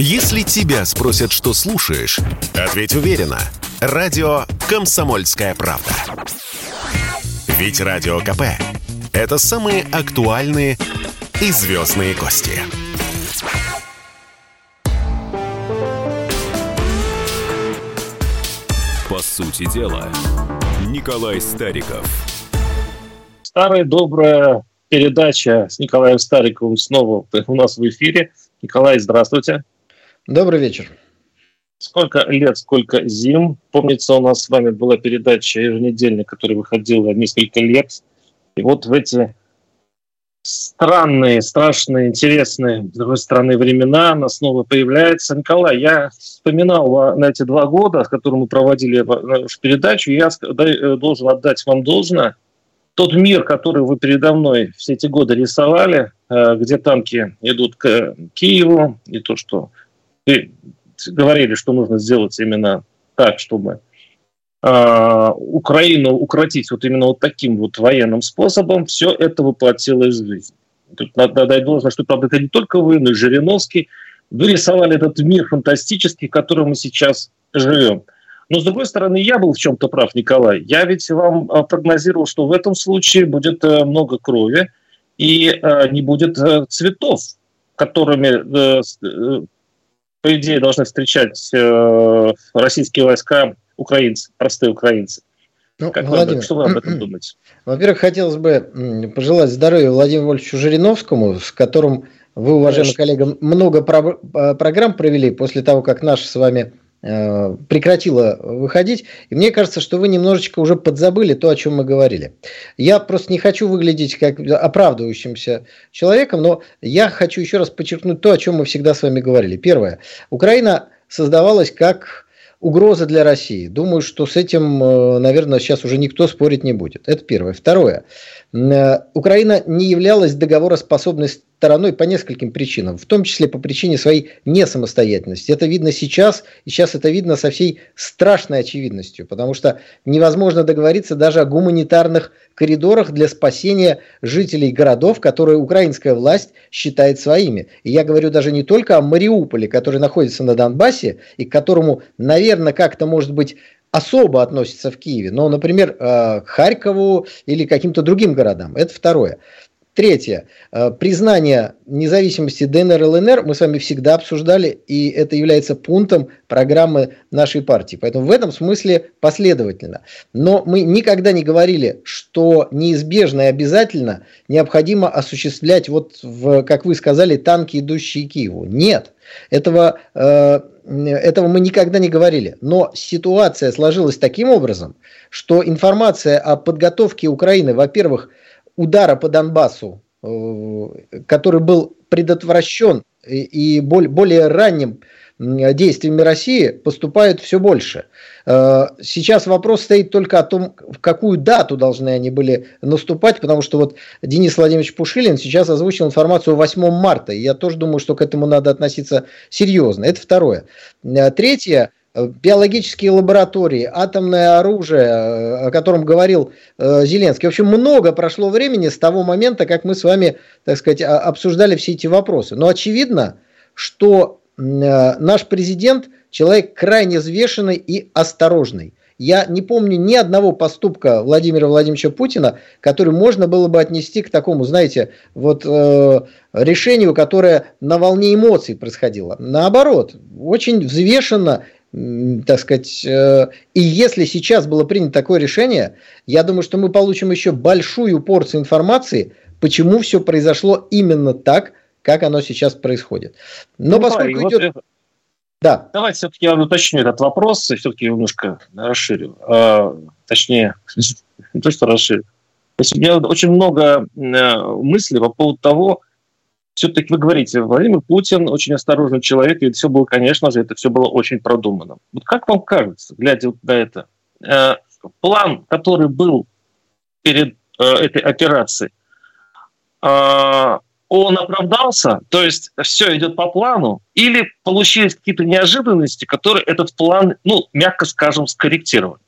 Если тебя спросят, что слушаешь, ответь уверенно. Радио «Комсомольская правда». Ведь Радио КП – это самые актуальные и звездные гости. По сути дела, Николай Стариков. Старая добрая передача с Николаем Стариковым снова у нас в эфире. Николай, здравствуйте. Добрый вечер. Сколько лет, сколько зим. Помнится, у нас с вами была передача еженедельная, которая выходила несколько лет. И вот в эти странные, страшные, интересные, с другой стороны, времена она снова появляется. Николай, я вспоминал на эти два года, с которыми мы проводили нашу передачу, я э, должен отдать вам должное. Тот мир, который вы передо мной все эти годы рисовали, э, где танки идут к Киеву, и то, что говорили, что нужно сделать именно так, чтобы э, Украину укротить вот именно вот таким вот военным способом, все это воплотилось в жизнь. Тут надо дать должное, что, правда, это не только вы, но и Жириновский. Вы рисовали этот мир фантастический, в котором мы сейчас живем. Но, с другой стороны, я был в чем-то прав, Николай. Я ведь вам а, прогнозировал, что в этом случае будет э, много крови и э, не будет э, цветов, которыми по идее, должны встречать э, российские войска украинцы, простые украинцы. Ну, как Владимир, вы, что вы об этом думаете? Во-первых, хотелось бы пожелать здоровья Владимиру Вольфовичу Жириновскому, с которым вы, уважаемый коллега, много про- э, программ провели после того, как наш с вами прекратила выходить. И мне кажется, что вы немножечко уже подзабыли то, о чем мы говорили. Я просто не хочу выглядеть как оправдывающимся человеком, но я хочу еще раз подчеркнуть то, о чем мы всегда с вами говорили. Первое. Украина создавалась как угроза для России. Думаю, что с этим, э, наверное, сейчас уже никто спорить не будет. Это первое. Второе. Э, Украина не являлась договороспособной стороной по нескольким причинам, в том числе по причине своей несамостоятельности. Это видно сейчас, и сейчас это видно со всей страшной очевидностью, потому что невозможно договориться даже о гуманитарных коридорах для спасения жителей городов, которые украинская власть считает своими. И я говорю даже не только о Мариуполе, который находится на Донбассе, и к которому, наверное, как-то может быть особо относится в Киеве, но, например, э, к Харькову или каким-то другим городам. Это второе. Третье. Э, признание независимости ДНР и ЛНР мы с вами всегда обсуждали, и это является пунктом программы нашей партии. Поэтому в этом смысле последовательно. Но мы никогда не говорили, что неизбежно и обязательно необходимо осуществлять, вот в, как вы сказали, танки, идущие к Киеву. Нет. Этого, э, этого мы никогда не говорили. Но ситуация сложилась таким образом, что информация о подготовке Украины, во-первых, удара по Донбассу, э, который был предотвращен и более ранним действиями России поступает все больше. Э, сейчас вопрос стоит только о том, в какую дату должны они были наступать, потому что вот Денис Владимирович Пушилин сейчас озвучил информацию 8 марта, и я тоже думаю, что к этому надо относиться серьезно. Это второе. Э, третье, биологические лаборатории, атомное оружие, э, о котором говорил э, Зеленский. В общем, много прошло времени с того момента, как мы с вами, так сказать, обсуждали все эти вопросы. Но очевидно, что наш президент человек крайне взвешенный и осторожный. Я не помню ни одного поступка Владимира Владимировича Путина, который можно было бы отнести к такому, знаете, вот э, решению, которое на волне эмоций происходило. Наоборот, очень взвешенно так сказать, э, и если сейчас было принято такое решение, я думаю, что мы получим еще большую порцию информации, почему все произошло именно так, как оно сейчас происходит. Но ну, поскольку да, идет... Вот да. Давайте все-таки я уточню этот вопрос и все-таки немножко расширю. А, точнее, не то, что расширю. То есть у меня очень много э, мыслей по поводу того, все-таки вы говорите, Владимир Путин очень осторожный человек, и все было, конечно же, это все было очень продумано. Вот как вам кажется, глядя на это, э, план, который был перед э, этой операцией, э, он оправдался, то есть все идет по плану, или получились какие-то неожиданности, которые этот план, ну, мягко скажем, скорректировали?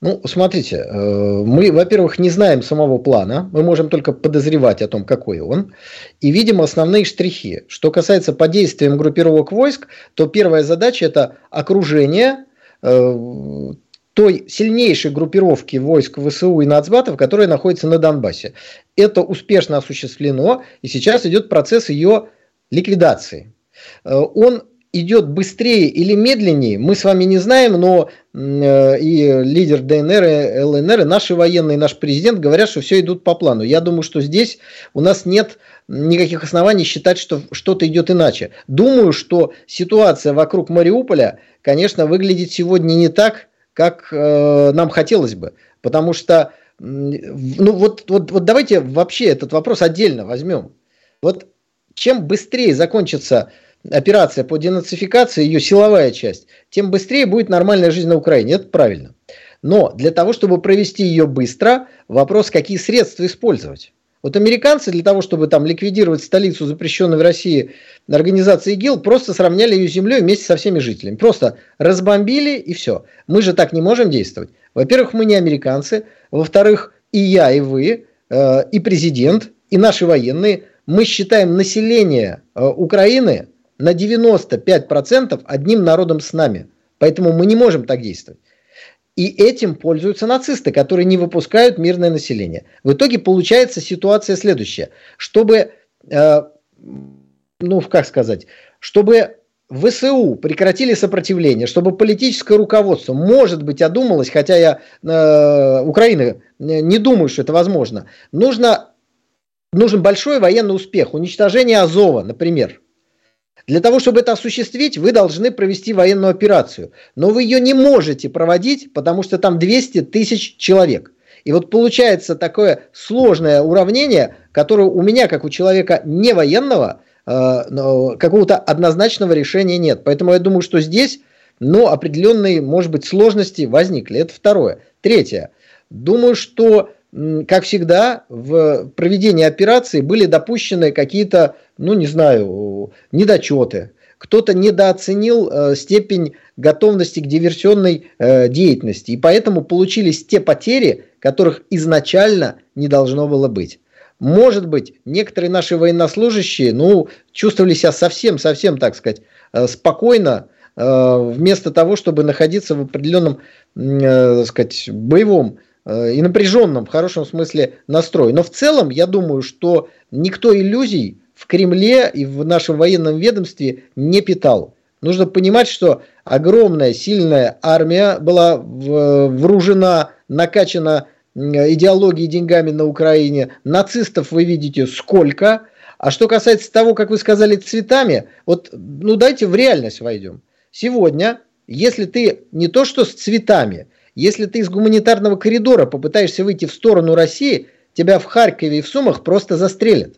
Ну, смотрите, э, мы, во-первых, не знаем самого плана, мы можем только подозревать о том, какой он, и видим основные штрихи. Что касается по действиям группировок войск, то первая задача – это окружение э, той сильнейшей группировки войск ВСУ и нацбатов, которая находится на Донбассе. Это успешно осуществлено, и сейчас идет процесс ее ликвидации. Э, он идет быстрее или медленнее, мы с вами не знаем, но и лидер ДНР, и ЛНР, и наши военные, и наш президент говорят, что все идут по плану. Я думаю, что здесь у нас нет никаких оснований считать, что что-то идет иначе. Думаю, что ситуация вокруг Мариуполя, конечно, выглядит сегодня не так, как э, нам хотелось бы. Потому что, ну вот, вот, вот давайте вообще этот вопрос отдельно возьмем. Вот чем быстрее закончится операция по денацификации, ее силовая часть, тем быстрее будет нормальная жизнь на Украине. Это правильно. Но для того, чтобы провести ее быстро, вопрос, какие средства использовать. Вот американцы для того, чтобы там ликвидировать столицу запрещенной в России организации ИГИЛ, просто сравняли ее с землей вместе со всеми жителями. Просто разбомбили и все. Мы же так не можем действовать. Во-первых, мы не американцы. Во-вторых, и я, и вы, э, и президент, и наши военные, мы считаем население э, Украины на 95% одним народом с нами. Поэтому мы не можем так действовать. И этим пользуются нацисты, которые не выпускают мирное население. В итоге получается ситуация следующая. Чтобы, э, ну как сказать, чтобы ВСУ прекратили сопротивление, чтобы политическое руководство, может быть, одумалось, хотя я э, Украины не думаю, что это возможно, нужно, нужен большой военный успех, уничтожение Азова, например, для того, чтобы это осуществить, вы должны провести военную операцию. Но вы ее не можете проводить, потому что там 200 тысяч человек. И вот получается такое сложное уравнение, которое у меня, как у человека не военного, э, какого-то однозначного решения нет. Поэтому я думаю, что здесь ну, определенные, может быть, сложности возникли. Это второе. Третье. Думаю, что как всегда, в проведении операции были допущены какие-то, ну не знаю, недочеты. Кто-то недооценил э, степень готовности к диверсионной э, деятельности. И поэтому получились те потери, которых изначально не должно было быть. Может быть, некоторые наши военнослужащие ну, чувствовали себя совсем-совсем, так сказать, э, спокойно, э, вместо того, чтобы находиться в определенном, э, так сказать, боевом и напряженном, в хорошем смысле, настрое. Но в целом, я думаю, что никто иллюзий в Кремле и в нашем военном ведомстве не питал. Нужно понимать, что огромная, сильная армия была вооружена, накачана идеологией деньгами на Украине. Нацистов вы видите сколько. А что касается того, как вы сказали, цветами, вот ну дайте в реальность войдем. Сегодня, если ты не то что с цветами, если ты из гуманитарного коридора попытаешься выйти в сторону России, тебя в Харькове и в Сумах просто застрелят.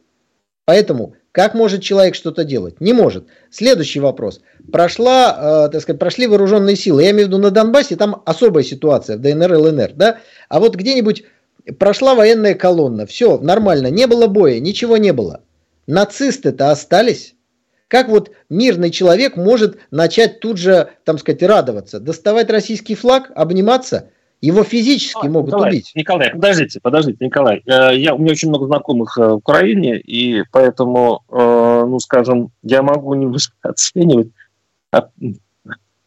Поэтому как может человек что-то делать? Не может. Следующий вопрос. Прошла, э, так сказать, прошли вооруженные силы. Я имею в виду на Донбассе, там особая ситуация, в ДНР и ЛНР. Да? А вот где-нибудь прошла военная колонна, все нормально, не было боя, ничего не было. Нацисты-то остались. Как вот мирный человек может начать тут же, там сказать, радоваться? Доставать российский флаг, обниматься? Его физически а, могут Николай, убить. Николай, подождите, подождите, Николай. Э, я, у меня очень много знакомых э, в Украине, и поэтому, э, ну, скажем, я могу немножко оценивать. А,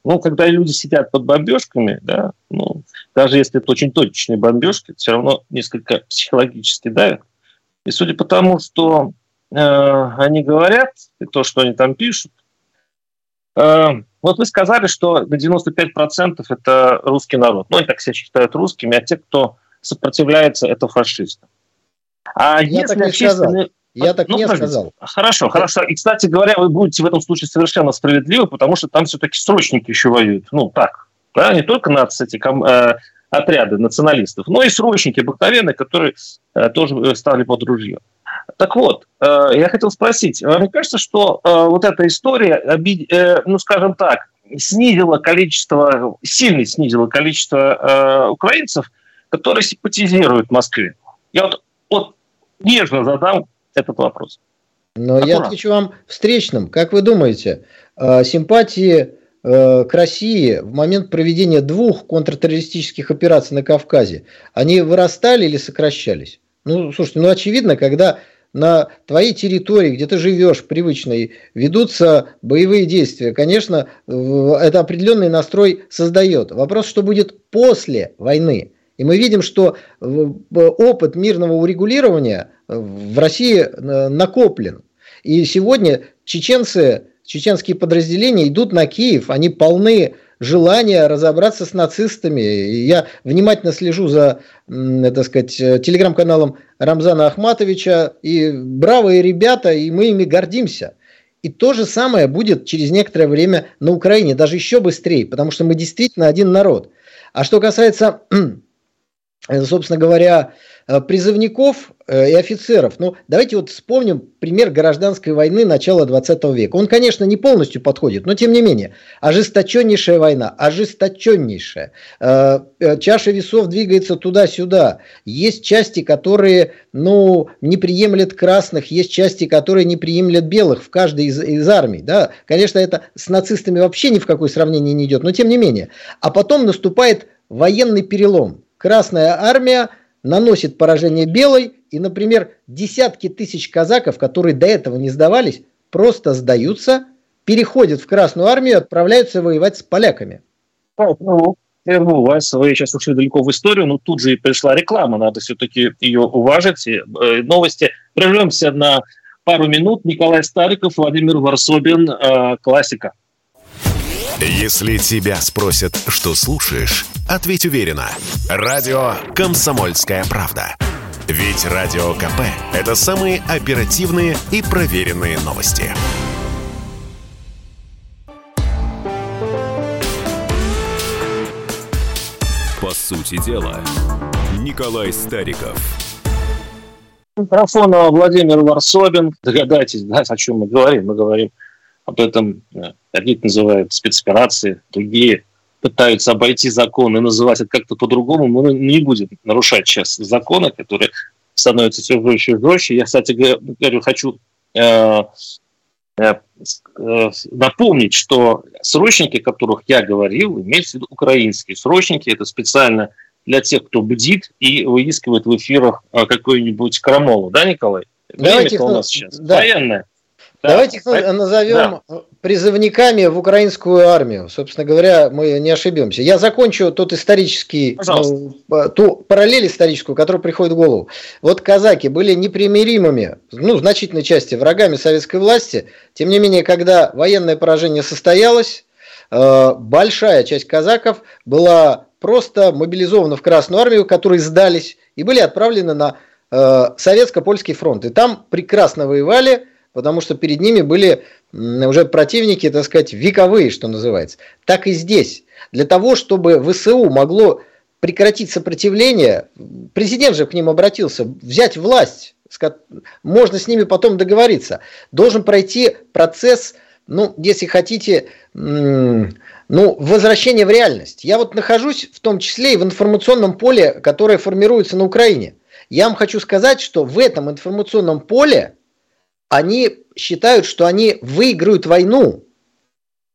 ну, когда люди сидят под бомбежками, да, ну, даже если это очень точечные бомбежки, все равно несколько психологически давят. И судя по тому, что они говорят, и то, что они там пишут. Э, вот вы сказали, что на 95% это русский народ. Ну, они так себя считают русскими, а те, кто сопротивляется, это фашисты. А Я если так не общественные... Я так ну, не подождите. сказал. Хорошо, хорошо. И, кстати говоря, вы будете в этом случае совершенно справедливы, потому что там все-таки срочники еще воюют. Ну, так. Да, не только наци, эти ком, э, отряды националистов, но и срочники обыкновенные, которые э, тоже стали под ружье. Так вот, э, я хотел спросить, мне кажется, что э, вот эта история, э, ну, скажем так, снизила количество, сильно снизила количество украинцев, которые симпатизируют Москве. Я вот, вот нежно задам этот вопрос. Но Аккуратно. я отвечу вам встречным. Как вы думаете, симпатии э, к России в момент проведения двух контртеррористических операций на Кавказе, они вырастали или сокращались? Ну, слушайте, ну очевидно, когда на твоей территории, где ты живешь, привычной, ведутся боевые действия, конечно, это определенный настрой создает. Вопрос, что будет после войны. И мы видим, что опыт мирного урегулирования в России э, накоплен. И сегодня чеченцы, чеченские подразделения идут на Киев, они полны желания разобраться с нацистами. Я внимательно слежу за, так сказать, телеграм-каналом Рамзана Ахматовича. И бравые ребята, и мы ими гордимся. И то же самое будет через некоторое время на Украине, даже еще быстрее, потому что мы действительно один народ. А что касается собственно говоря, э, призывников э, и офицеров. Ну, давайте вот вспомним пример гражданской войны начала 20 века. Он, конечно, не полностью подходит, но тем не менее. Ожесточеннейшая война, ожесточеннейшая. Э, чаша весов двигается туда-сюда. Есть части, которые, ну, не приемлят красных, есть части, которые не приемлят белых в каждой из, из армий. Да? Конечно, это с нацистами вообще ни в какое сравнение не идет, но тем не менее. А потом наступает военный перелом Красная армия наносит поражение белой, и, например, десятки тысяч казаков, которые до этого не сдавались, просто сдаются, переходят в Красную армию и отправляются воевать с поляками. Ну, верну вас, вы сейчас ушли далеко в историю, но тут же и пришла реклама, надо все-таки ее уважить. Э, новости. Прервемся на пару минут. Николай Стариков, Владимир Варсобин, э, классика. Если тебя спросят, что слушаешь, ответь уверенно. Радио «Комсомольская правда». Ведь Радио КП – это самые оперативные и проверенные новости. По сути дела, Николай Стариков. Микрофона Владимир Варсобин. Догадайтесь, да, о чем мы говорим. Мы говорим об этом э, одни называют спецоперации, другие пытаются обойти закон и называть это как-то по-другому. Мы не будем нарушать сейчас законы, которые становятся все жестче и жестче. Я, кстати говорю, хочу э, э, э, напомнить, что срочники, о которых я говорил, имеются в виду украинские срочники. Это специально для тех, кто бдит и выискивает в эфирах э, какую-нибудь крамолу. Да, Николай? Давайте у нас сейчас да. военное. Давайте их назовем да. призывниками в украинскую армию. Собственно говоря, мы не ошибемся. Я закончу тот исторический, ну, ту параллель историческую, которая приходит в голову. Вот казаки были непримиримыми, ну, в значительной части врагами советской власти. Тем не менее, когда военное поражение состоялось, э, большая часть казаков была просто мобилизована в Красную армию, которые сдались и были отправлены на э, Советско-Польский фронт. И там прекрасно воевали – потому что перед ними были уже противники, так сказать, вековые, что называется. Так и здесь. Для того, чтобы ВСУ могло прекратить сопротивление, президент же к ним обратился, взять власть, можно с ними потом договориться. Должен пройти процесс, ну, если хотите, ну, возвращения в реальность. Я вот нахожусь в том числе и в информационном поле, которое формируется на Украине. Я вам хочу сказать, что в этом информационном поле они считают, что они выиграют войну.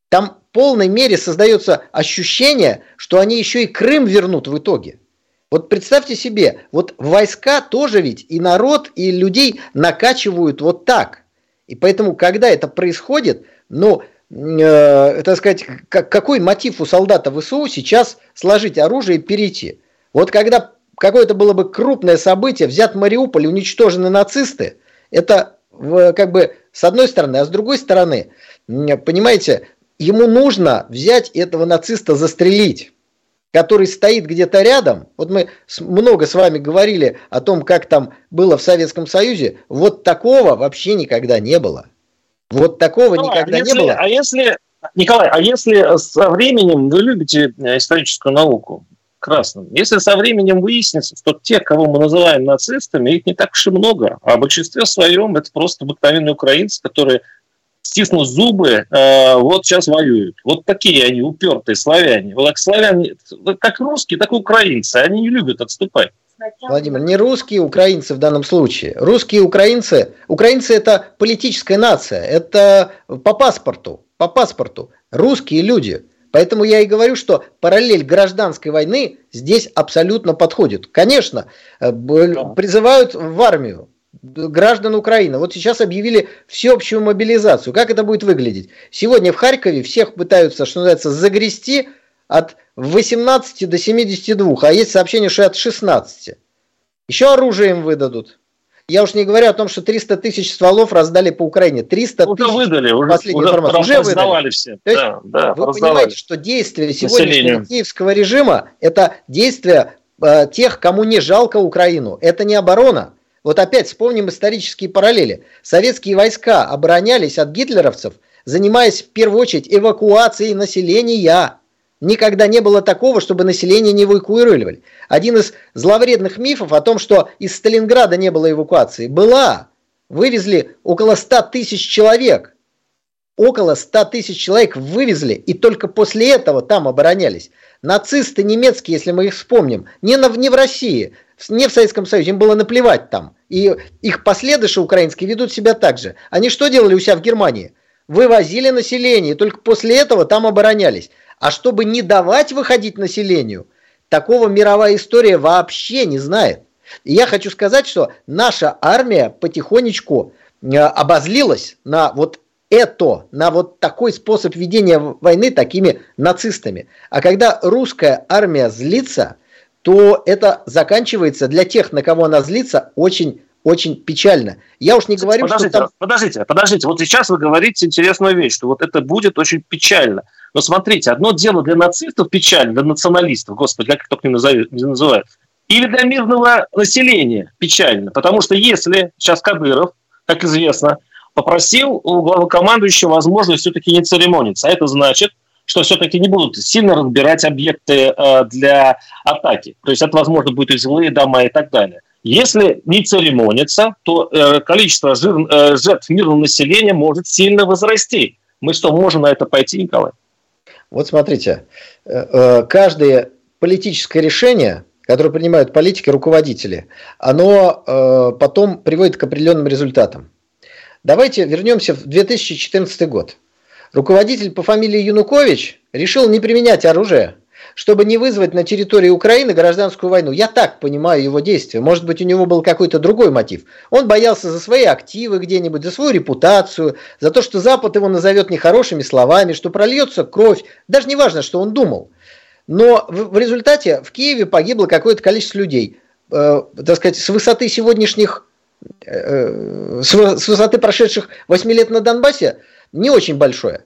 Там в полной мере создается ощущение, что они еще и Крым вернут в итоге. Вот представьте себе, вот войска тоже ведь и народ, и людей накачивают вот так. И поэтому, когда это происходит, ну, э, так сказать, как, какой мотив у солдата ВСУ сейчас сложить оружие и перейти? Вот когда какое-то было бы крупное событие, взят Мариуполь, уничтожены нацисты, это как бы с одной стороны, а с другой стороны, понимаете, ему нужно взять этого нациста застрелить который стоит где-то рядом. Вот мы много с вами говорили о том, как там было в Советском Союзе. Вот такого вообще никогда не было. Вот такого ну, никогда а если, не было. А если, Николай, а если со временем вы любите э, историческую науку, красным. Если со временем выяснится, что те, кого мы называем нацистами, их не так уж и много, а в большинстве своем это просто обыкновенные украинцы, которые стиснув зубы, э, вот сейчас воюют. Вот такие они упертые славяне. Вот как славяне, как русские, так и украинцы. Они не любят отступать. Владимир, не русские украинцы в данном случае. Русские украинцы, украинцы это политическая нация, это по паспорту. по паспорту, русские люди. Поэтому я и говорю, что параллель гражданской войны здесь абсолютно подходит. Конечно, э, призывают в армию граждан Украины. Вот сейчас объявили всеобщую мобилизацию. Как это будет выглядеть? Сегодня в Харькове всех пытаются, что называется, загрести от 18 до 72, а есть сообщение, что от 16. Еще оружие им выдадут. Я уж не говорю о том, что 300 тысяч стволов раздали по Украине. 300 уже тысяч. выдали, уже, последняя уже, информация. уже выдали. все. То есть да, да, вы раздавали. понимаете, что действия сегодняшнего киевского режима – это действия э, тех, кому не жалко Украину. Это не оборона. Вот опять вспомним исторические параллели. Советские войска оборонялись от гитлеровцев, занимаясь в первую очередь эвакуацией населения. Никогда не было такого, чтобы население не эвакуировали. Один из зловредных мифов о том, что из Сталинграда не было эвакуации, была. Вывезли около 100 тысяч человек. Около 100 тысяч человек вывезли, и только после этого там оборонялись. Нацисты немецкие, если мы их вспомним, не, на, не в России, не в Советском Союзе, им было наплевать там. И их последующие украинские ведут себя так же. Они что делали у себя в Германии? Вывозили население, и только после этого там оборонялись. А чтобы не давать выходить населению, такого мировая история вообще не знает. И я хочу сказать, что наша армия потихонечку э, обозлилась на вот это, на вот такой способ ведения войны такими нацистами. А когда русская армия злится, то это заканчивается для тех, на кого она злится, очень очень печально. Я уж не говорю, подождите, что там... Подождите, подождите. Вот сейчас вы говорите интересную вещь, что вот это будет очень печально. Но смотрите, одно дело для нацистов печально, для националистов, господи, как их только не, назовет, не называют, или для мирного населения печально. Потому что если сейчас Кадыров, как известно, попросил у главнокомандующего возможность все-таки не церемониться, а это значит, что все-таки не будут сильно разбирать объекты э, для атаки. То есть это, возможно, будут и жилые дома и так далее. Если не церемониться, то э, количество жир, э, жертв мирного населения может сильно возрасти. Мы что, можем на это пойти, Николай? Вот смотрите, каждое политическое решение, которое принимают политики, руководители, оно потом приводит к определенным результатам. Давайте вернемся в 2014 год. Руководитель по фамилии Янукович решил не применять оружие, чтобы не вызвать на территории Украины гражданскую войну. Я так понимаю его действия. Может быть, у него был какой-то другой мотив. Он боялся за свои активы где-нибудь, за свою репутацию, за то, что Запад его назовет нехорошими словами, что прольется кровь. Даже не важно, что он думал. Но в, результате в Киеве погибло какое-то количество людей. Э, так сказать, с высоты сегодняшних, э, э с высоты прошедших 8 лет на Донбассе, не очень большое.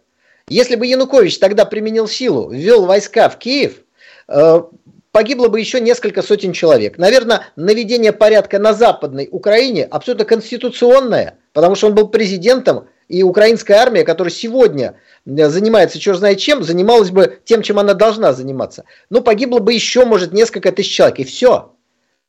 Если бы Янукович тогда применил силу, ввел войска в Киев, э, погибло бы еще несколько сотен человек. Наверное, наведение порядка на Западной Украине абсолютно конституционное, потому что он был президентом, и украинская армия, которая сегодня э, занимается черт знает чем, занималась бы тем, чем она должна заниматься. Но погибло бы еще, может, несколько тысяч человек, и все.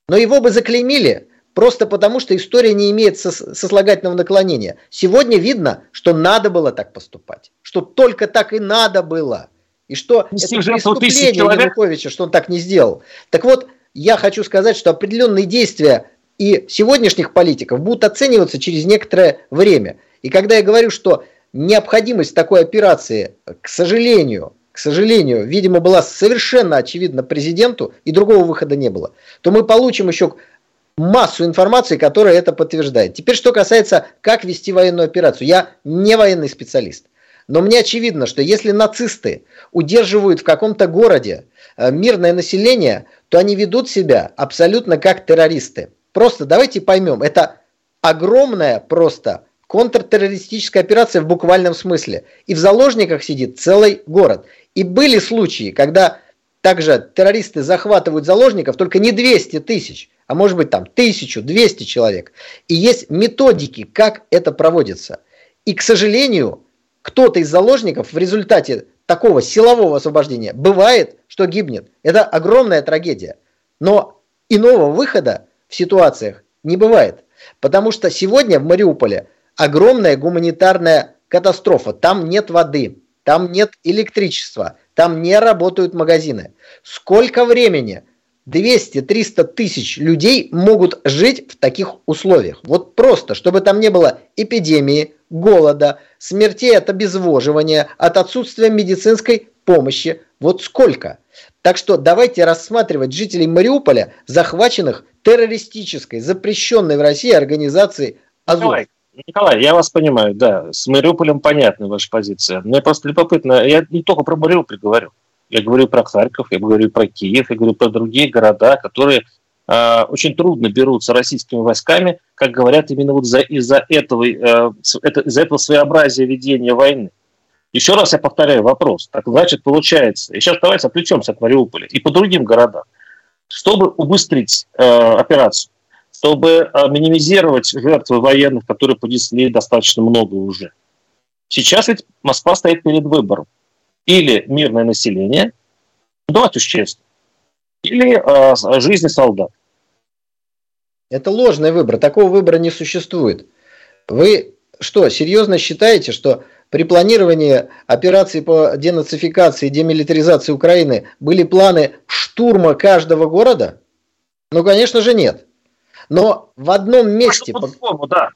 Но его бы заклеймили, Просто потому, что история не имеет сослагательного наклонения. Сегодня видно, что надо было так поступать. Что только так и надо было. И что это преступление Януковича, что он так не сделал. Так вот, я хочу сказать, что определенные действия и сегодняшних политиков будут оцениваться через некоторое время. И когда я говорю, что необходимость такой операции, к сожалению, к сожалению, видимо, была совершенно очевидна президенту, и другого выхода не было, то мы получим еще массу информации, которая это подтверждает. Теперь, что касается, как вести военную операцию. Я не военный специалист. Но мне очевидно, что если нацисты удерживают в каком-то городе э, мирное население, то они ведут себя абсолютно как террористы. Просто давайте поймем, это огромная просто контртеррористическая операция в буквальном смысле. И в заложниках сидит целый город. И были случаи, когда также террористы захватывают заложников, только не 200 тысяч, а может быть там 1200 человек. И есть методики, как это проводится. И, к сожалению, кто-то из заложников в результате такого силового освобождения бывает, что гибнет. Это огромная трагедия. Но иного выхода в ситуациях не бывает. Потому что сегодня в Мариуполе огромная гуманитарная катастрофа. Там нет воды, там нет электричества, там не работают магазины. Сколько времени 200-300 тысяч людей могут жить в таких условиях. Вот просто, чтобы там не было эпидемии, голода, смертей от обезвоживания, от отсутствия медицинской помощи. Вот сколько? Так что давайте рассматривать жителей Мариуполя, захваченных террористической, запрещенной в России организацией Азов. Николай, Николай, я вас понимаю, да, с Мариуполем понятна ваша позиция. Мне просто любопытно, я не только про Мариуполь говорю, я говорю про Харьков, я говорю про Киев, я говорю про другие города, которые э, очень трудно берутся российскими войсками, как говорят именно вот из-за этого, э, это, из этого своеобразия ведения войны. Еще раз я повторяю вопрос. Так значит, получается, и сейчас давайте отвлечемся от Мариуполя и по другим городам. Чтобы убыстрить э, операцию, чтобы э, минимизировать жертвы военных, которые понесли достаточно много уже. Сейчас ведь Москва стоит перед выбором. Или мирное население, давайте уж честно, или э, жизни солдат. Это ложный выбор. Такого выбора не существует. Вы что, серьезно считаете, что при планировании операции по денацификации и демилитаризации Украины были планы штурма каждого города? Ну, конечно же, нет. Но в одном месте, да.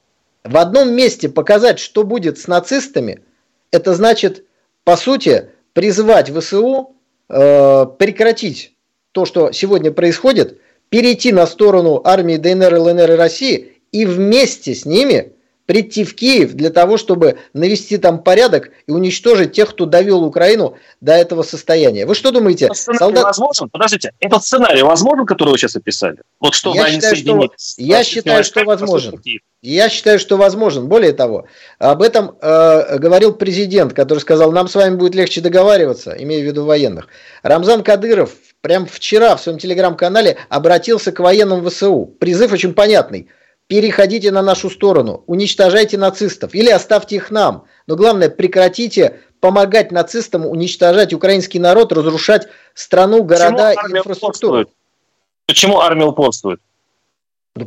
в одном месте показать, что будет с нацистами, это значит, по сути, призвать ВСУ э, прекратить то, что сегодня происходит, перейти на сторону армии ДНР, ЛНР и России и вместе с ними прийти в Киев для того, чтобы навести там порядок и уничтожить тех, кто довел Украину до этого состояния. Вы что думаете? Этот солдат... возможен? Подождите, этот сценарий возможен, который вы сейчас описали? Вот что я считаю, что, я считаю, что возможен. Я считаю, что возможен. Более того, об этом э, говорил президент, который сказал, нам с вами будет легче договариваться, имея в виду военных. Рамзан Кадыров прям вчера в своем телеграм-канале обратился к военным ВСУ. Призыв очень понятный переходите на нашу сторону, уничтожайте нацистов или оставьте их нам. Но главное, прекратите помогать нацистам уничтожать украинский народ, разрушать страну, города и инфраструктуру. Упорствует? Почему армия упорствует?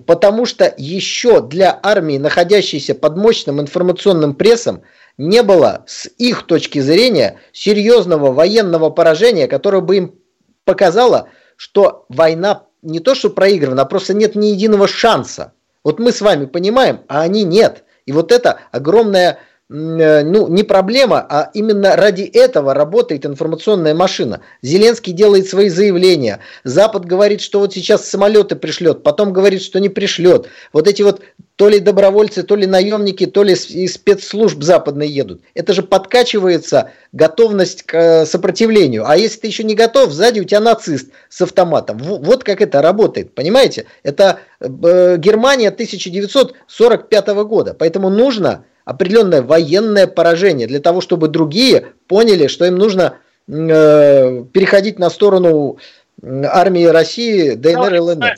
Потому что еще для армии, находящейся под мощным информационным прессом, не было с их точки зрения серьезного военного поражения, которое бы им показало, что война не то что проиграна, а просто нет ни единого шанса. Вот мы с вами понимаем, а они нет. И вот это огромная, э, ну, не проблема, а именно ради этого работает информационная машина. Зеленский делает свои заявления. Запад говорит, что вот сейчас самолеты пришлет, потом говорит, что не пришлет. Вот эти вот то ли добровольцы, то ли наемники, то ли из спецслужб западные едут. Это же подкачивается готовность к э, сопротивлению. А если ты еще не готов, сзади у тебя нацист с автоматом. Вот как это работает, понимаете? Это э, Германия 1945 года. Поэтому нужно определенное военное поражение для того, чтобы другие поняли, что им нужно э, переходить на сторону армии России, ДНР и ЛНР.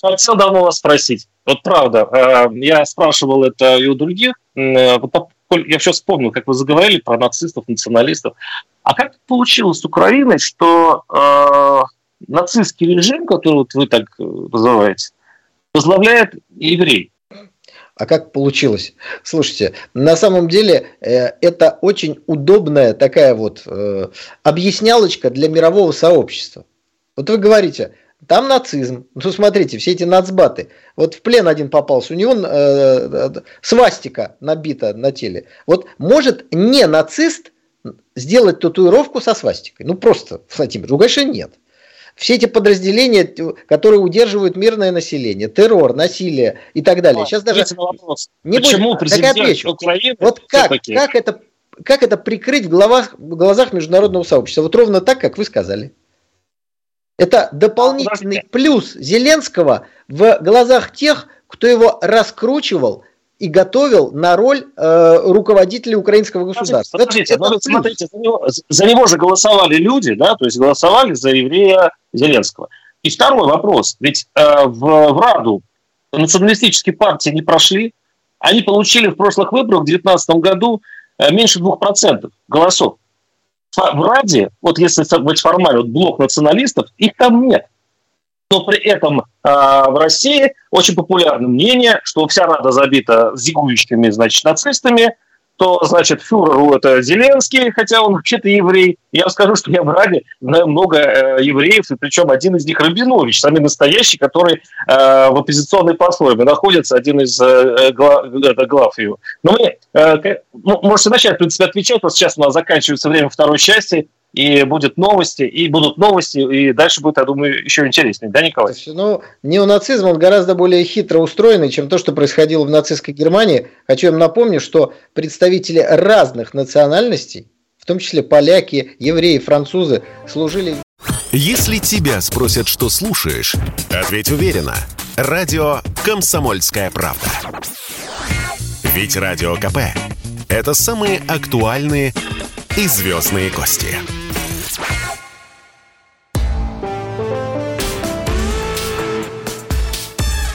Хотел давно вас спросить. Вот правда, э, я спрашивал это и у других. Э, я сейчас вспомнил, как вы заговорили про нацистов, националистов. А как получилось с Украиной, что э, нацистский режим, который вот вы так называете, возглавляет еврей? А как получилось? Слушайте, на самом деле э, это очень удобная такая вот э, объяснялочка для мирового сообщества. Вот вы говорите, там нацизм. Ну, смотрите, все эти нацбаты. Вот в плен один попался, у него э, э, свастика набита на теле. Вот может не нацист сделать татуировку со свастикой? Ну, просто, Владимир, ну, конечно, нет. Все эти подразделения, которые удерживают мирное население, террор, насилие и так далее. Сейчас даже... Вопрос. Не Почему будет, президент отвечу. Украины вот как, как, это, как это прикрыть в, головах, в глазах международного сообщества? Вот ровно так, как вы сказали. Это дополнительный плюс Зеленского в глазах тех, кто его раскручивал и готовил на роль э, руководителя украинского государства. Подождите, это, это смотрите, за него, за него же голосовали люди, да, то есть голосовали за еврея Зеленского. И второй вопрос, ведь э, в, в Раду националистические партии не прошли, они получили в прошлых выборах в 2019 году э, меньше 2% голосов в Раде, вот если быть формально, вот блок националистов, их там нет. Но при этом э, в России очень популярно мнение, что вся Рада забита зигующими, значит, нацистами, то, значит, фюреру это Зеленский, хотя он вообще-то еврей. Я вам скажу, что я в Раде знаю много э, евреев, и причем один из них Рабинович, самый настоящий, который э, в оппозиционной платформе находится, один из э, глав, это, глав его. Но мы, э, ну, можете начать, в принципе, отвечать, вот сейчас у нас заканчивается время второй части, и будет новости, и будут новости, и дальше будет, я думаю, еще интереснее. Да, Николай? Ну, неонацизм, он гораздо более хитро устроенный, чем то, что происходило в нацистской Германии. Хочу вам напомнить, что представители разных национальностей, в том числе поляки, евреи, французы, служили... Если тебя спросят, что слушаешь, ответь уверенно. Радио «Комсомольская правда». Ведь Радио КП – это самые актуальные и звездные гости.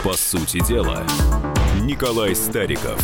По сути дела, Николай Стариков.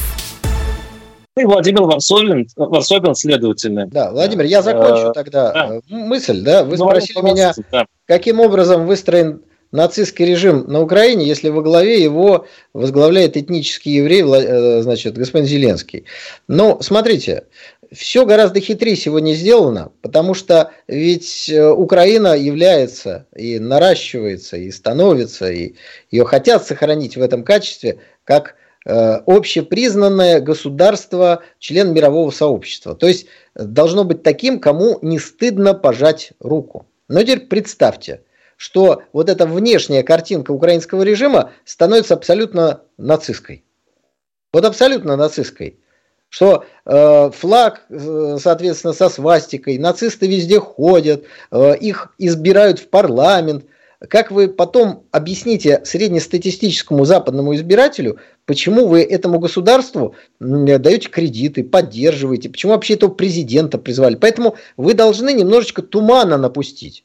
И Владимир Варсобин, Варсобин, следовательно. Да, Владимир, я закончу а, тогда да. мысль. Да? Вы ну, спросили меня, да. каким образом выстроен нацистский режим на Украине, если во главе его возглавляет этнический еврей, э, значит, господин Зеленский. Но смотрите, все гораздо хитрее сегодня сделано, потому что ведь э, Украина является и наращивается, и становится, и ее хотят сохранить в этом качестве, как э, общепризнанное государство, член мирового сообщества. То есть должно быть таким, кому не стыдно пожать руку. Но теперь представьте, что вот эта внешняя картинка украинского режима становится абсолютно нацистской. Вот абсолютно нацистской что э, флаг, э, соответственно, со свастикой, нацисты везде ходят, э, их избирают в парламент. Как вы потом объясните среднестатистическому западному избирателю, почему вы этому государству даете кредиты, поддерживаете, почему вообще этого президента призвали? Поэтому вы должны немножечко тумана напустить.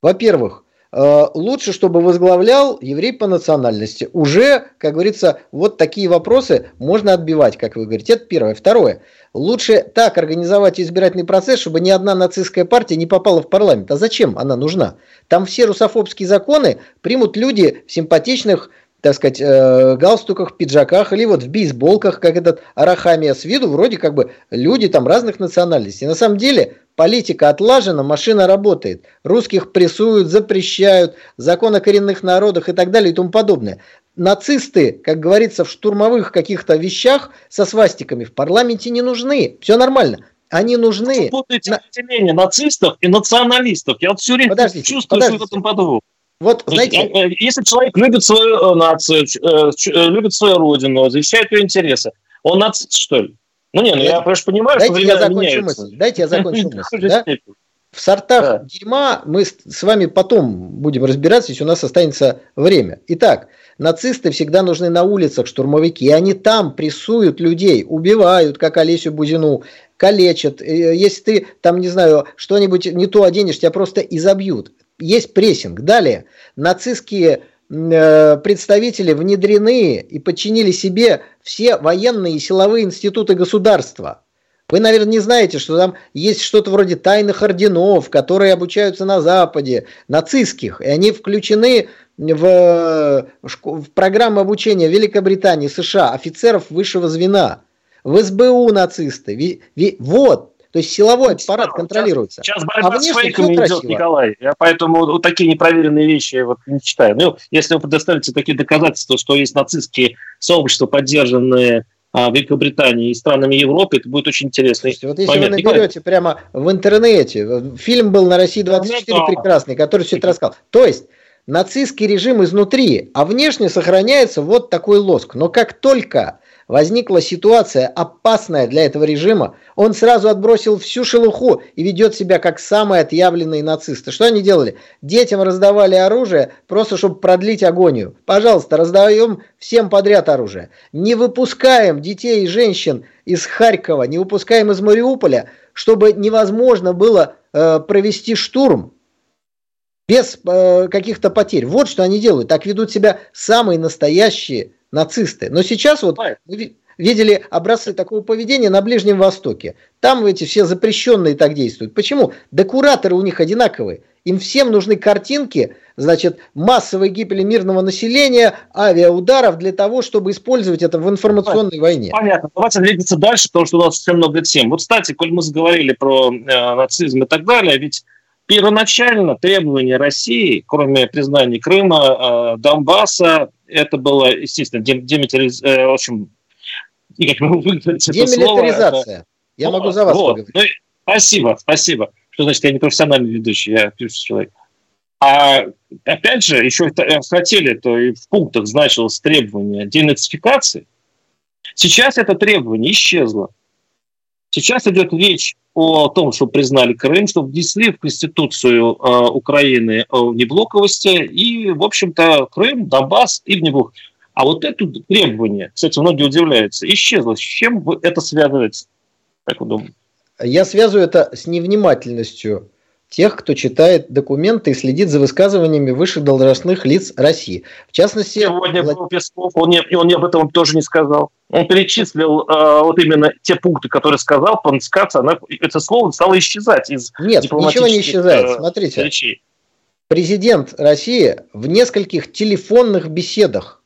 Во-первых, лучше, чтобы возглавлял еврей по национальности. Уже, как говорится, вот такие вопросы можно отбивать, как вы говорите. Это первое. Второе. Лучше так организовать избирательный процесс, чтобы ни одна нацистская партия не попала в парламент. А зачем она нужна? Там все русофобские законы примут люди в симпатичных так сказать, э, галстуках, пиджаках или вот в бейсболках, как этот Арахамия с виду, вроде как бы люди там разных национальностей. На самом деле политика отлажена, машина работает. Русских прессуют, запрещают, закон о коренных народах и так далее и тому подобное. Нацисты, как говорится, в штурмовых каких-то вещах со свастиками в парламенте не нужны. Все нормально. Они нужны. Вы путаете разделение нацистов и националистов. Я вот все время подождите, чувствую, подождите. что в этом подвох. Вот, знаете, э, э, если человек любит свою э, нацию, любит свою родину, защищает ее интересы, он нацист, что ли? Ну не, ну я, я конечно понимаю, дайте что я закончу меняются. мысль. Дайте я закончу мысль. Да? В сортах да. дерьма мы с вами потом будем разбираться, если у нас останется время. Итак, нацисты всегда нужны на улицах, штурмовики, и они там прессуют людей, убивают, как Олесю Бузину, калечат. Если ты там, не знаю, что-нибудь не то оденешь, тебя просто изобьют есть прессинг. Далее, нацистские э, представители внедрены и подчинили себе все военные и силовые институты государства. Вы, наверное, не знаете, что там есть что-то вроде тайных орденов, которые обучаются на Западе, нацистских, и они включены в, в программу обучения Великобритании, США, офицеров высшего звена, в СБУ нацисты. Вот, то есть силовой аппарат контролируется. Сейчас борьба а с фейками идет, красиво. Николай. Я поэтому вот такие непроверенные вещи вот не читаю. Ну, если вы предоставите такие доказательства, что есть нацистские сообщества, поддержанные а, Великобритании и странами Европы, это будет очень интересно. Вот если момент. вы наберете Николай. прямо в интернете, фильм был на России 24 да, прекрасный, который все это рассказал. То есть нацистский режим изнутри, а внешне сохраняется вот такой лоск. Но как только возникла ситуация опасная для этого режима, он сразу отбросил всю шелуху и ведет себя как самые отъявленные нацисты. Что они делали? Детям раздавали оружие, просто чтобы продлить агонию. Пожалуйста, раздаем всем подряд оружие. Не выпускаем детей и женщин из Харькова, не выпускаем из Мариуполя, чтобы невозможно было э, провести штурм без э, каких-то потерь. Вот что они делают. Так ведут себя самые настоящие нацисты. Но сейчас вот мы видели образцы такого поведения на Ближнем Востоке. Там эти все запрещенные так действуют. Почему? Да кураторы у них одинаковые. Им всем нужны картинки, значит, массовой гибели мирного населения, авиаударов для того, чтобы использовать это в информационной Понятно. войне. Понятно. Давайте двигаться дальше, потому что у нас совсем много тем. Вот, кстати, коль мы заговорили про э, нацизм и так далее, ведь первоначально требования России, кроме признания Крыма, э, Донбасса, это было, естественно, демилитариз... Э, в общем, как могу выговорить это Демилитаризация. Это... Я могу за вас вот. поговорить. Ну, спасибо, спасибо. Что значит, я не профессиональный ведущий, я пишущий человек. А опять же, еще хотели, то и в пунктах значилось требование денацификации. Сейчас это требование исчезло. Сейчас идет речь о том, что признали Крым, что внесли в Конституцию э, Украины внеблоковости и, в общем-то, Крым, Донбасс и внеблоковость. А вот это требование, кстати, многие удивляются, исчезло. С чем это связывается? Как вы думаете? Я связываю это с невнимательностью тех, кто читает документы и следит за высказываниями высших должностных лиц России. В частности... Сегодня был Песков, он, не, он не об этом тоже не сказал. Он перечислил э, вот именно те пункты, которые сказал, понскаться, она, это слово стало исчезать из Нет, ничего не исчезает. Э, Смотрите, речей. президент России в нескольких телефонных беседах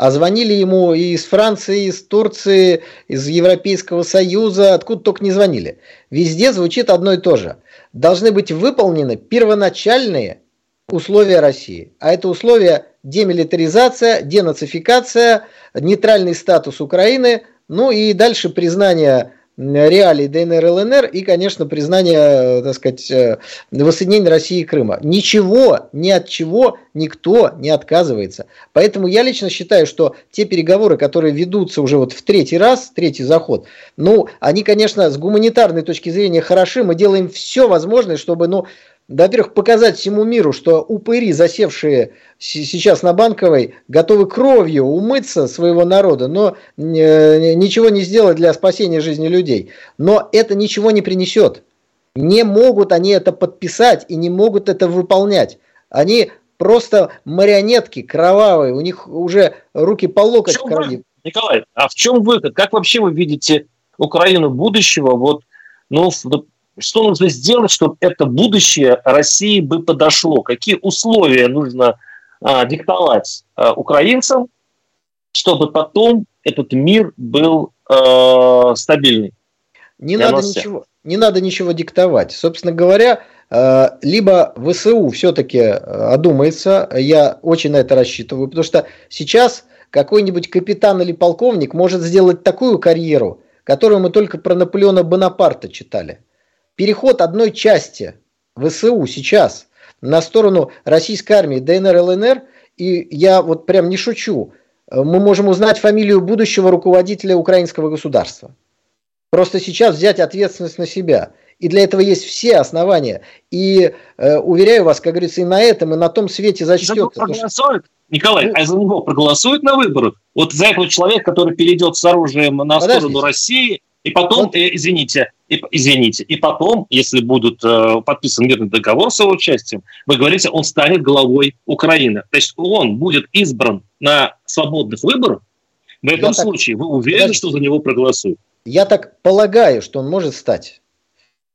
а звонили ему и из Франции, из Турции, из Европейского Союза, откуда только не звонили. Везде звучит одно и то же. Должны быть выполнены первоначальные условия России. А это условия демилитаризация, денацификация, нейтральный статус Украины, ну и дальше признание реалий ДНР, ЛНР и, конечно, признание, так сказать, э, воссоединения России и Крыма. Ничего, ни от чего никто не отказывается. Поэтому я лично считаю, что те переговоры, которые ведутся уже вот в третий раз, третий заход, ну, они, конечно, с гуманитарной точки зрения хороши. Мы делаем все возможное, чтобы, ну, во-первых, показать всему миру, что упыри, засевшие сейчас на Банковой, готовы кровью умыться своего народа, но э, ничего не сделать для спасения жизни людей. Но это ничего не принесет. Не могут они это подписать и не могут это выполнять. Они просто марионетки кровавые, у них уже руки по локоть в крови. Николай, а в чем выход? Как вообще вы видите Украину будущего? Вот, ну, что нужно сделать, чтобы это будущее России бы подошло? Какие условия нужно а, диктовать а, украинцам, чтобы потом этот мир был а, стабильный? Не надо, ничего, не надо ничего диктовать. Собственно говоря, а, либо ВСУ все-таки а, одумается, я очень на это рассчитываю, потому что сейчас какой-нибудь капитан или полковник может сделать такую карьеру, которую мы только про Наполеона Бонапарта читали – переход одной части ВСУ сейчас на сторону российской армии ДНР, ЛНР, и я вот прям не шучу, мы можем узнать фамилию будущего руководителя украинского государства. Просто сейчас взять ответственность на себя. И для этого есть все основания. И э, уверяю вас, как говорится, и на этом, и на том свете зачтется. Проголосуют, Николай, ну, а за него проголосуют на выборах? Вот за этого человека, который перейдет с оружием на Подождите. сторону России, и потом, вот. э, извините, и, извините, и потом, если будет э, подписан мирный договор с его участием, вы говорите, он станет главой Украины. То есть он будет избран на свободных выборах. В этом Я случае так... вы уверены, Подождите. что за него проголосуют? Я так полагаю, что он может стать.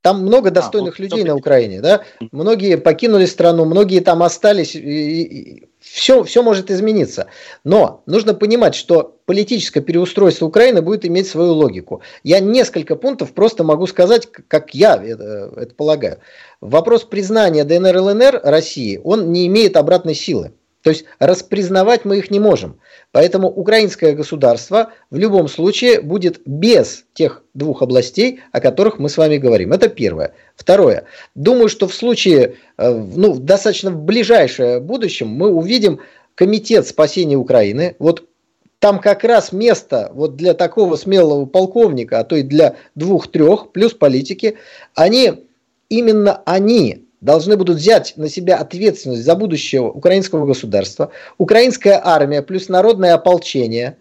Там много а, достойных а, людей на Украине, да? Многие покинули страну, многие там остались. И, и, все, все может измениться. Но нужно понимать, что политическое переустройство Украины будет иметь свою логику. Я несколько пунктов просто могу сказать, как я это, это полагаю. Вопрос признания ДНР ЛНР России, он не имеет обратной силы. То есть распризнавать мы их не можем. Поэтому украинское государство в любом случае будет без тех двух областей, о которых мы с вами говорим. Это первое. Второе. Думаю, что в случае, э, ну, достаточно в ближайшее будущем мы увидим комитет спасения Украины. Вот там как раз место вот для такого смелого полковника, а то и для двух-трех, плюс политики, они, именно они должны будут взять на себя ответственность за будущее украинского государства. Украинская армия плюс народное ополчение,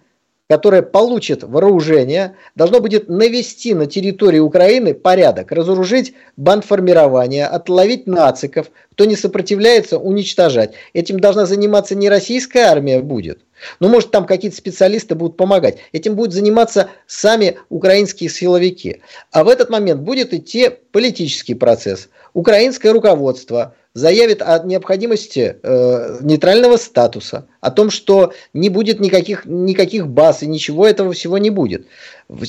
которое получит вооружение, должно будет навести на территории Украины порядок, разоружить бандформирование, отловить нациков, кто не сопротивляется, уничтожать. Этим должна заниматься не российская армия будет – Ну, может, там какие-то специалисты будут помогать. Этим будут заниматься сами украинские силовики. А в этот момент будет идти политический процесс. Украинское руководство заявит о необходимости э, нейтрального статуса, о том, что не будет никаких, никаких баз и ничего этого всего не будет.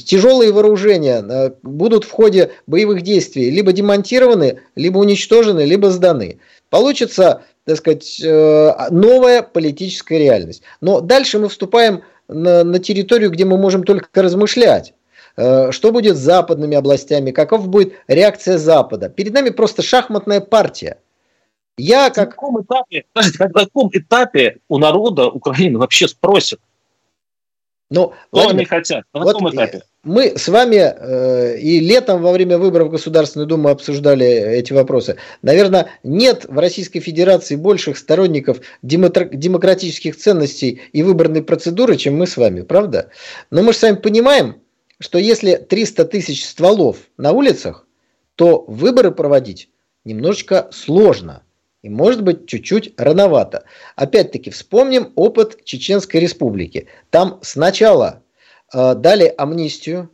Тяжелые вооружения э, будут в ходе боевых действий либо демонтированы, либо уничтожены, либо сданы. Получится, так сказать, э, новая политическая реальность. Но дальше мы вступаем на, на территорию, где мы можем только размышлять. Э, что будет с западными областями? Каков будет реакция Запада? Перед нами просто шахматная партия. Я как... На каком этапе, на каком этапе у народа Украины вообще спросят? Ну, Владимир, они хотят? На вот каком этапе? Мы с вами э, и летом во время выборов в Государственную Думу обсуждали эти вопросы. Наверное, нет в Российской Федерации больших сторонников демократических ценностей и выборной процедуры, чем мы с вами, правда? Но мы же с вами понимаем, что если 300 тысяч стволов на улицах, то выборы проводить немножечко сложно. И может быть чуть-чуть рановато. Опять-таки вспомним опыт Чеченской Республики. Там сначала э, дали амнистию,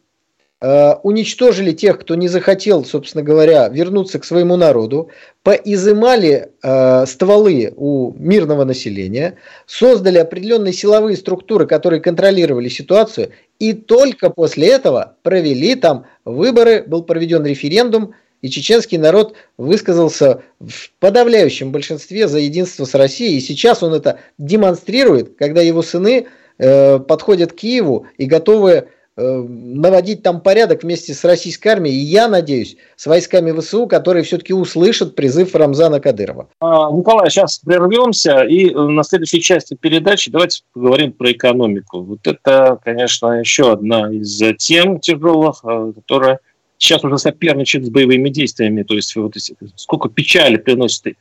уничтожили тех, кто не захотел, собственно говоря, вернуться к своему народу, поизымали э, стволы у мирного населения, создали определенные силовые структуры, которые контролировали ситуацию, и только после этого провели там выборы, был проведен референдум, и чеченский народ высказался в подавляющем большинстве за единство с Россией. И сейчас он это демонстрирует, когда его сыны э, подходят к Киеву и готовы э, наводить там порядок вместе с российской армией. И я надеюсь, с войсками ВСУ, которые все-таки услышат призыв Рамзана Кадырова. А, Николай, сейчас прервемся. И на следующей части передачи давайте поговорим про экономику. Вот это, конечно, еще одна из тем тяжелых, э, которая сейчас уже соперничает с боевыми действиями. То есть вот, сколько печали приносит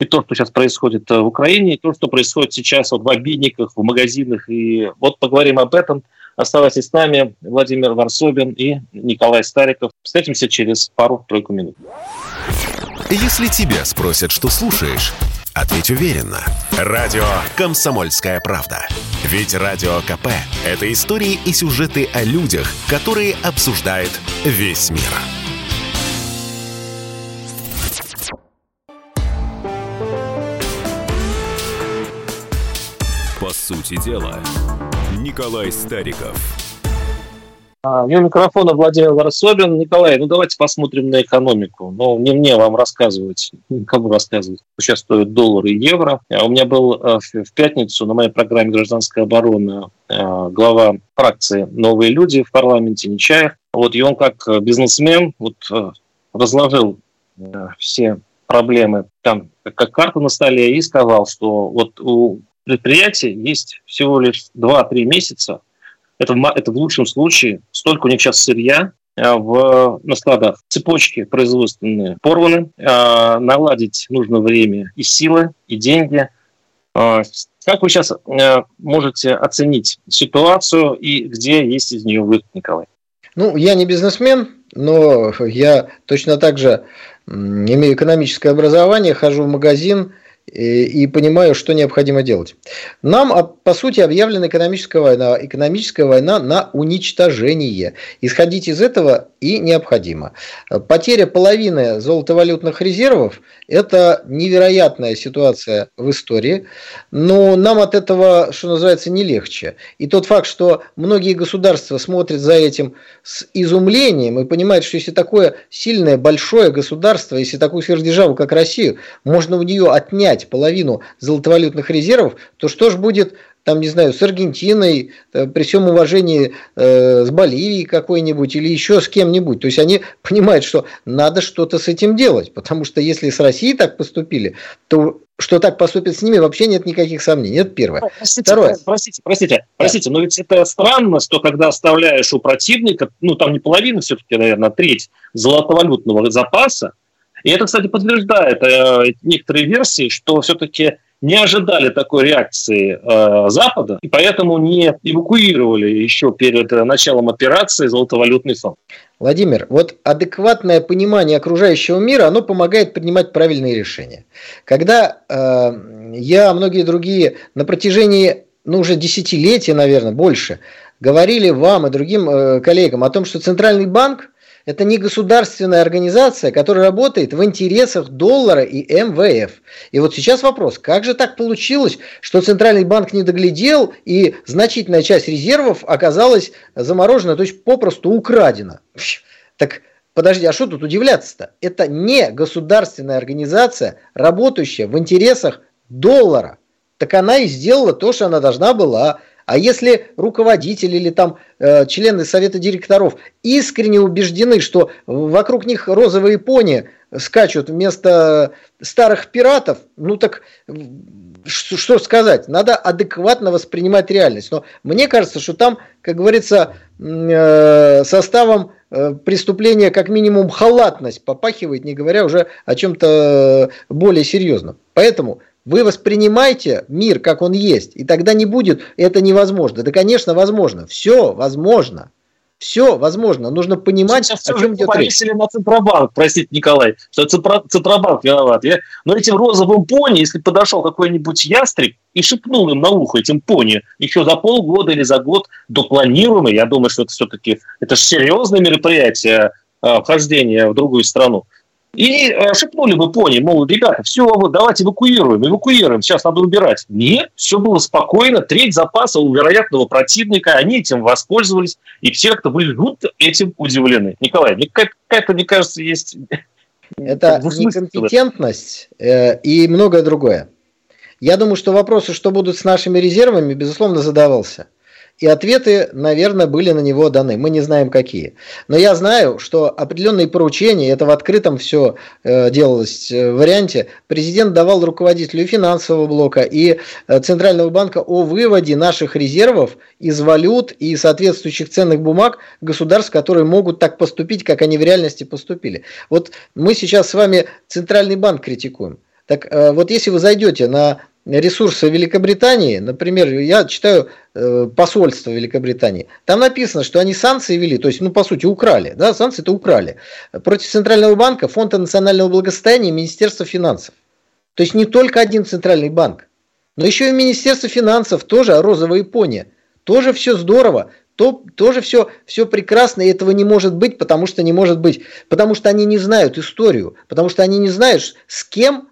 и то, что сейчас происходит э, в Украине, и то, что происходит сейчас вот в обедниках, в магазинах. И вот поговорим об этом. Оставайтесь с нами. Владимир Варсобин и Николай Стариков. Встретимся через пару-тройку минут. Если тебя спросят, что слушаешь, ответь уверенно. Радио «Комсомольская правда». Ведь Радио КП – это истории и сюжеты о людях, которые обсуждает весь мир. По сути дела, Николай Стариков – а, у микрофона Владимир Варсобин. Николай, ну давайте посмотрим на экономику. Ну, не мне вам рассказывать, кому рассказывать. Сейчас стоят доллары и евро. А у меня был э, в пятницу на моей программе «Гражданская оборона» э, глава фракции «Новые люди» в парламенте Нечаев. Вот, и он как бизнесмен вот, э, разложил все проблемы там как карта на столе и сказал, что вот у предприятия есть всего лишь 2-3 месяца это, это в лучшем случае столько у них сейчас сырья, э, в, на складах цепочки производственные порваны, э, наладить нужно время и силы, и деньги. Э, как вы сейчас можете оценить ситуацию и где есть из нее выход, Николай? Ну, я не бизнесмен, но я точно так же имею экономическое образование, хожу в магазин, и понимаю, что необходимо делать. Нам, а, по сути, объявлена экономическая война. Экономическая война на уничтожение. Исходить из этого и необходимо. Потеря половины золотовалютных резервов – это невероятная ситуация в истории, но нам от этого, что называется, не легче. И тот факт, что многие государства смотрят за этим с изумлением и понимают, что если такое сильное, большое государство, если такую сверхдержаву, как Россию, можно у нее отнять отнять половину золотовалютных резервов, то что же будет там, не знаю, с Аргентиной, э, при всем уважении э, с Боливией какой-нибудь или еще с кем-нибудь. То есть они понимают, что надо что-то с этим делать, потому что если с Россией так поступили, то что так поступит с ними, вообще нет никаких сомнений. Это первое. Простите, Второе. Простите, простите, да. простите, но ведь это странно, что когда оставляешь у противника, ну там не половина все-таки, наверное, а треть золотовалютного запаса, и это, кстати, подтверждает э, некоторые версии, что все-таки не ожидали такой реакции э, Запада, и поэтому не эвакуировали еще перед началом операции золотовалютный фонд. Владимир, вот адекватное понимание окружающего мира, оно помогает принимать правильные решения. Когда э, я, многие другие на протяжении ну, уже десятилетия, наверное, больше, говорили вам и другим э, коллегам о том, что Центральный банк это не государственная организация, которая работает в интересах доллара и МВФ. И вот сейчас вопрос, как же так получилось, что Центральный банк не доглядел и значительная часть резервов оказалась заморожена, то есть попросту украдена. Так подожди, а что тут удивляться-то? Это не государственная организация, работающая в интересах доллара. Так она и сделала то, что она должна была. А если руководители или там э, члены совета директоров искренне убеждены, что вокруг них розовые пони скачут вместо старых пиратов, ну так что, сказать? Надо адекватно воспринимать реальность. Но мне кажется, что там, как говорится, э, составом э, преступления как минимум халатность попахивает, не говоря уже о чем-то более серьезном. Поэтому вы воспринимаете мир, как он есть, и тогда не будет это невозможно. Да, конечно, возможно. Все возможно. Все возможно. Нужно понимать, Сейчас о чем идет речь. на Центробанк, простите, Николай, что Центробанк виноват. Я, но этим розовым пони, если подошел какой-нибудь ястреб и шепнул им на ухо этим пони еще за полгода или за год до планируемого, я думаю, что это все-таки это же серьезное мероприятие э, вхождения в другую страну. И э, шепнули бы пони, мол, ребята, все, вот, давайте эвакуируем, эвакуируем, сейчас надо убирать. Нет, все было спокойно, треть запаса у вероятного противника, они этим воспользовались, и все как-то были жутко этим удивлены. Николай, мне какая-то, мне кажется, есть... Это некомпетентность э, и многое другое. Я думаю, что вопросы, что будут с нашими резервами, безусловно, задавался. И ответы, наверное, были на него даны. Мы не знаем какие. Но я знаю, что определенные поручения, это в открытом все э, делалось э, варианте, президент давал руководителю финансового блока и э, Центрального банка о выводе наших резервов из валют и соответствующих ценных бумаг государств, которые могут так поступить, как они в реальности поступили. Вот мы сейчас с вами Центральный банк критикуем. Так э, вот если вы зайдете на ресурсы Великобритании, например, я читаю э, посольство Великобритании, там написано, что они санкции вели, то есть, ну, по сути, украли, да, санкции это украли, против Центрального банка, Фонда национального благосостояния и Министерства финансов. То есть не только один Центральный банк, но еще и Министерство финансов, тоже розовая Япония, тоже все здорово, то, тоже все, все прекрасно, и этого не может быть, потому что не может быть, потому что они не знают историю, потому что они не знают, с кем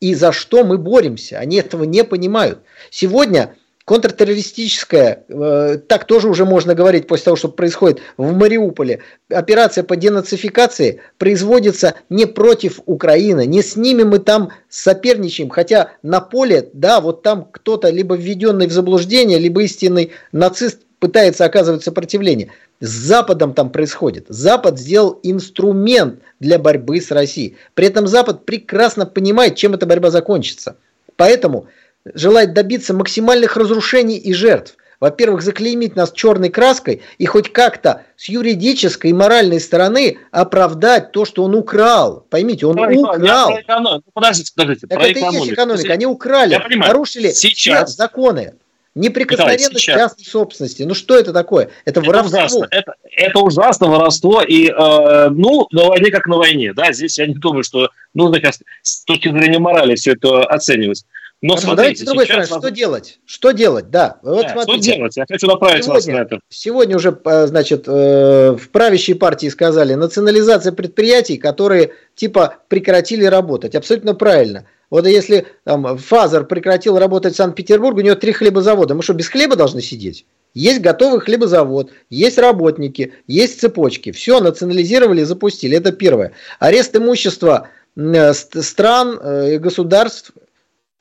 и за что мы боремся. Они этого не понимают. Сегодня контртеррористическая, э, так тоже уже можно говорить после того, что происходит в Мариуполе, операция по денацификации производится не против Украины, не с ними мы там соперничаем, хотя на поле, да, вот там кто-то либо введенный в заблуждение, либо истинный нацист пытается оказывать сопротивление. С Западом там происходит. Запад сделал инструмент для борьбы с Россией. При этом Запад прекрасно понимает, чем эта борьба закончится. Поэтому желает добиться максимальных разрушений и жертв. Во-первых, заклеймить нас черной краской и хоть как-то с юридической и моральной стороны оправдать то, что он украл. Поймите, он Ой, украл. Я, подождите, подождите. Так это и есть экономика. Они украли, нарушили сейчас законы. Неприкосновенность сейчас... частной собственности. Ну что это такое? Это, это воровство. Ужасно. Это, это ужасно воровство. И, э, ну, на войне как на войне. Да, здесь я не думаю, что нужно как, с точки зрения морали все это оценивать. Но Хорошо, смотрите, давайте с другой стороны, что делать? Что делать? Да, вот да смотрите. Что делать? Я хочу направить сегодня, вас на это. Сегодня уже, э, значит, э, в правящей партии сказали, национализация предприятий, которые типа прекратили работать. Абсолютно правильно. Вот если там, Фазер прекратил работать в Санкт-Петербурге, у него три хлебозавода. Мы что, без хлеба должны сидеть? Есть готовый хлебозавод, есть работники, есть цепочки. Все национализировали, запустили. Это первое. Арест имущества э, стран и государств,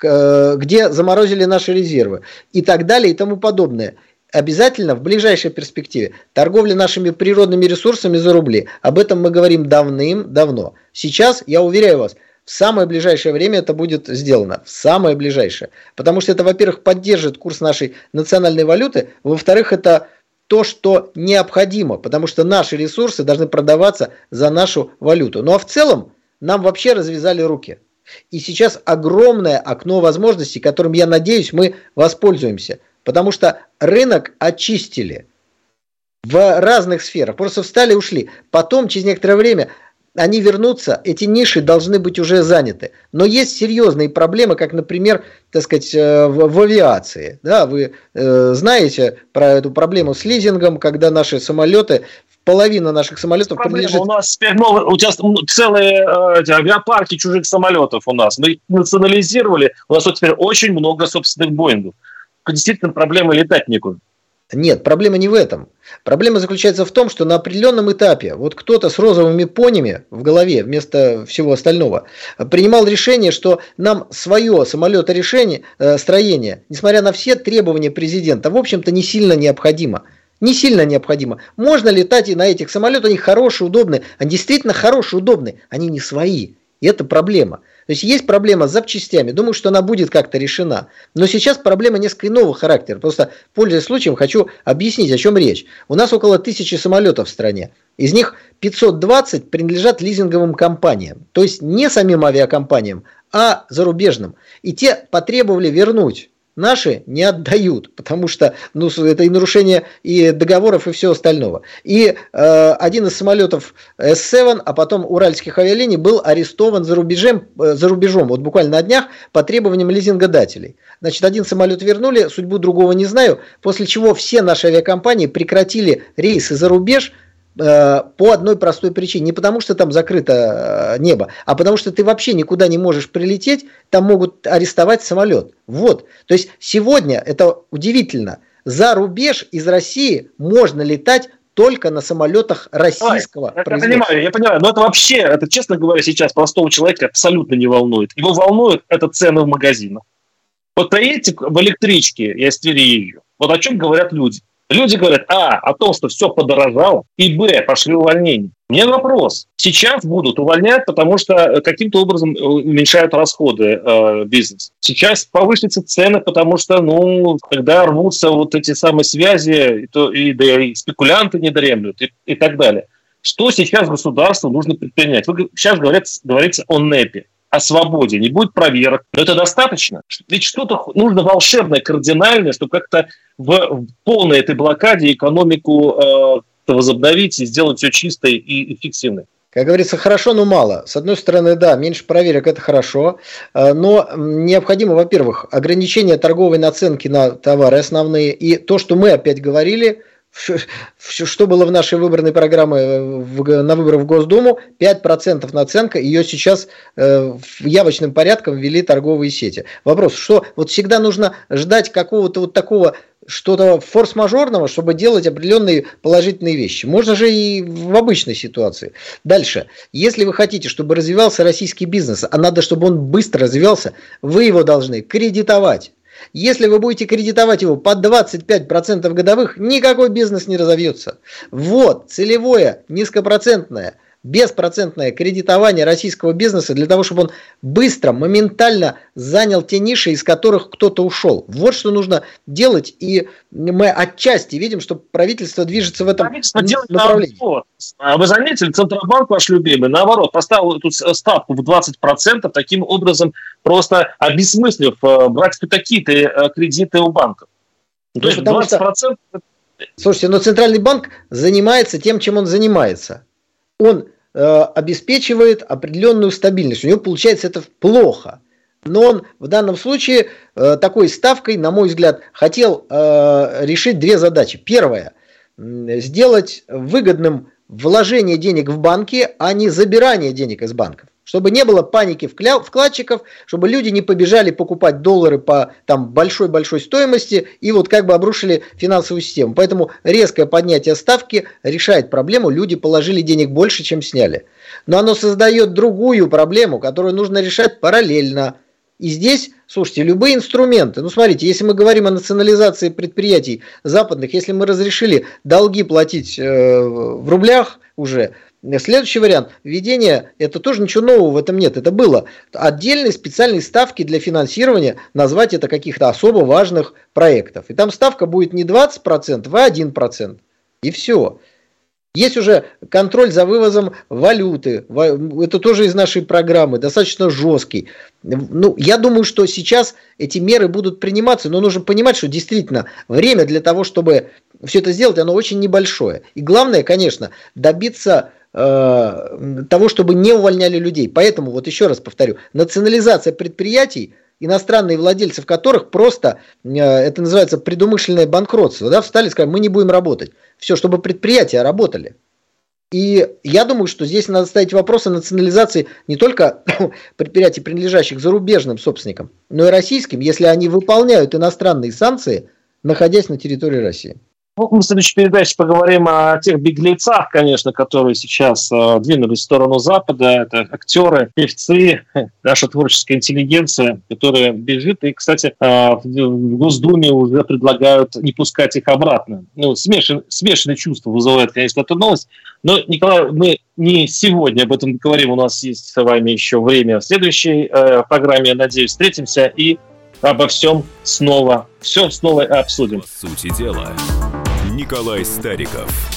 э, где заморозили наши резервы и так далее и тому подобное. Обязательно в ближайшей перспективе торговля нашими природными ресурсами за рубли. Об этом мы говорим давным-давно. Сейчас, я уверяю вас, в самое ближайшее время это будет сделано. В самое ближайшее. Потому что это, во-первых, поддержит курс нашей национальной валюты. Во-вторых, это то, что необходимо. Потому что наши ресурсы должны продаваться за нашу валюту. Ну а в целом нам вообще развязали руки. И сейчас огромное окно возможностей, которым, я надеюсь, мы воспользуемся. Потому что рынок очистили в разных сферах. Просто встали ушли. Потом, через некоторое время, они вернутся, эти ниши должны быть уже заняты. Но есть серьезные проблемы, как, например, так сказать, э, в, в авиации. Да, вы э, знаете про эту проблему с лизингом, когда наши самолеты половина наших самолетов Проблема. принадлежит... У нас теперь новые, у тебя целые э, авиапарки чужих самолетов у нас. Мы их национализировали. У нас вот теперь очень много собственных Боингов. Действительно, проблема летать некуда. Нет, проблема не в этом. Проблема заключается в том, что на определенном этапе вот кто-то с розовыми понями в голове вместо всего остального принимал решение, что нам свое самолеторешение, э, строение, несмотря на все требования президента, в общем-то не сильно необходимо. Не сильно необходимо. Можно летать и на этих самолетах, они хорошие, удобные. Они действительно хорошие, удобные. Они не свои. И это проблема. То есть есть проблема с запчастями. Думаю, что она будет как-то решена. Но сейчас проблема несколько иного характера. Просто, пользуясь случаем, хочу объяснить, о чем речь. У нас около тысячи самолетов в стране. Из них 520 принадлежат лизинговым компаниям. То есть не самим авиакомпаниям, а зарубежным. И те потребовали вернуть наши не отдают, потому что ну, это и нарушение и договоров, и всего остального. И э, один из самолетов S7, а потом уральских авиалиний был арестован за рубежом, э, за рубежом, вот буквально на днях, по требованиям лизингодателей. Значит, один самолет вернули, судьбу другого не знаю, после чего все наши авиакомпании прекратили рейсы за рубеж – по одной простой причине. Не потому, что там закрыто э, небо, а потому, что ты вообще никуда не можешь прилететь, там могут арестовать самолет. Вот. То есть сегодня, это удивительно, за рубеж из России можно летать только на самолетах российского Ой. Я понимаю, я понимаю, но это вообще, это, честно говоря, сейчас простого человека абсолютно не волнует. Его волнует это цены в магазинах. Вот поедете в электричке, я Твери езжу, вот о чем говорят люди – Люди говорят, а, о том, что все подорожало, и, б, пошли увольнения. Мне вопрос. Сейчас будут увольнять, потому что э, каким-то образом э, уменьшают расходы э, бизнес. Сейчас повысятся цены, потому что, ну, когда рвутся вот эти самые связи, то и, да, и спекулянты не дремлют и, и так далее. Что сейчас государству нужно предпринять? Вы, сейчас говорят, говорится о НЭПе о свободе, не будет проверок. Но это достаточно. Ведь что-то нужно волшебное, кардинальное, чтобы как-то в, полной этой блокаде экономику э, возобновить и сделать все чистой и эффективной. Как говорится, хорошо, но мало. С одной стороны, да, меньше проверок – это хорошо, э, но необходимо, во-первых, ограничение торговой наценки на товары основные, и то, что мы опять говорили – что было в нашей выборной программе э, на выборы в Госдуму, 5% наценка, ее сейчас э, явочным порядком ввели торговые сети. Вопрос, что вот всегда нужно ждать какого-то вот такого что-то форс-мажорного, чтобы делать определенные положительные вещи. Можно же и в обычной ситуации. Дальше. Если вы хотите, чтобы развивался российский бизнес, а надо, чтобы он быстро развивался, вы его должны кредитовать. Если вы будете кредитовать его по 25% годовых, никакой бизнес не разовьется. Вот, целевое, низкопроцентное – беспроцентное кредитование российского бизнеса для того, чтобы он быстро, моментально занял те ниши, из которых кто-то ушел. Вот что нужно делать, и мы отчасти видим, что правительство движется в этом правительство направлении. Наоборот. А вы заметили, Центробанк ваш любимый, наоборот, поставил эту ставку в 20%, таким образом просто обесмыслив э, брать какие-то э, кредиты у банков. То ну, есть 20%... Что... Слушайте, но Центральный банк занимается тем, чем он занимается. Он обеспечивает определенную стабильность. У него получается это плохо. Но он в данном случае э, такой ставкой, на мой взгляд, хотел э, решить две задачи. Первое – сделать выгодным вложение денег в банки, а не забирание денег из банков чтобы не было паники вкладчиков, чтобы люди не побежали покупать доллары по там большой-большой стоимости и вот как бы обрушили финансовую систему. Поэтому резкое поднятие ставки решает проблему, люди положили денег больше, чем сняли. Но оно создает другую проблему, которую нужно решать параллельно. И здесь, слушайте, любые инструменты, ну смотрите, если мы говорим о национализации предприятий западных, если мы разрешили долги платить э, в рублях уже, Следующий вариант. Введение, это тоже ничего нового в этом нет. Это было отдельные специальные ставки для финансирования, назвать это каких-то особо важных проектов. И там ставка будет не 20%, а 1%. И все. Есть уже контроль за вывозом валюты. Это тоже из нашей программы, достаточно жесткий. Ну, я думаю, что сейчас эти меры будут приниматься, но нужно понимать, что действительно время для того, чтобы все это сделать, оно очень небольшое. И главное, конечно, добиться э, того, чтобы не увольняли людей. Поэтому, вот еще раз повторю, национализация предприятий, иностранные владельцы в которых просто, э, это называется предумышленное банкротство, да, встали и сказали, мы не будем работать. Все, чтобы предприятия работали. И я думаю, что здесь надо ставить вопрос о национализации не только предприятий, принадлежащих зарубежным собственникам, но и российским, если они выполняют иностранные санкции, находясь на территории России. Ну, мы в следующей передаче поговорим о тех беглецах, конечно, которые сейчас э, двинулись в сторону Запада. Это актеры, певцы, наша творческая интеллигенция, которая бежит. И, кстати, э, в Госдуме уже предлагают не пускать их обратно. Ну, смешан, смешанные чувства вызывает, конечно, эта новость. Но, Николай, мы не сегодня об этом говорим. У нас есть с вами еще время в следующей э, программе. Я надеюсь, встретимся и обо всем снова, все снова обсудим. По сути дела, Николай Стариков.